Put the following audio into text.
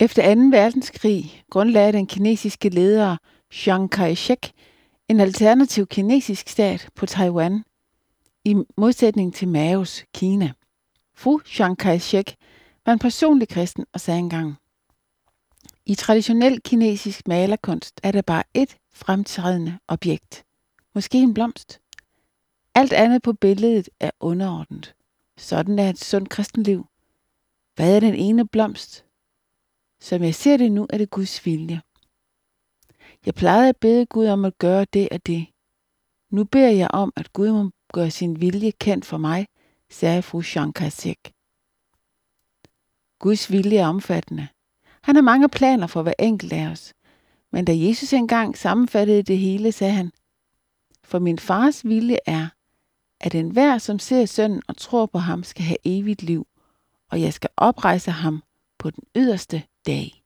Efter 2. verdenskrig grundlagde den kinesiske leder Chiang Kai-shek en alternativ kinesisk stat på Taiwan i modsætning til Maos Kina. Fu Chiang Kai-shek var en personlig kristen og sagde engang, i traditionel kinesisk malerkunst er der bare ét fremtrædende objekt. Måske en blomst. Alt andet på billedet er underordnet. Sådan er et sundt kristenliv. Hvad er den ene blomst? Som jeg ser det nu, er det Guds vilje. Jeg plejede at bede Gud om at gøre det og det. Nu beder jeg om, at Gud må gøre sin vilje kendt for mig, sagde fru Shankar Guds vilje er omfattende. Han har mange planer for hver enkelt af os. Men da Jesus engang sammenfattede det hele, sagde han, For min fars vilje er, at enhver, som ser sønnen og tror på ham, skal have evigt liv, og jeg skal oprejse ham på den yderste dag.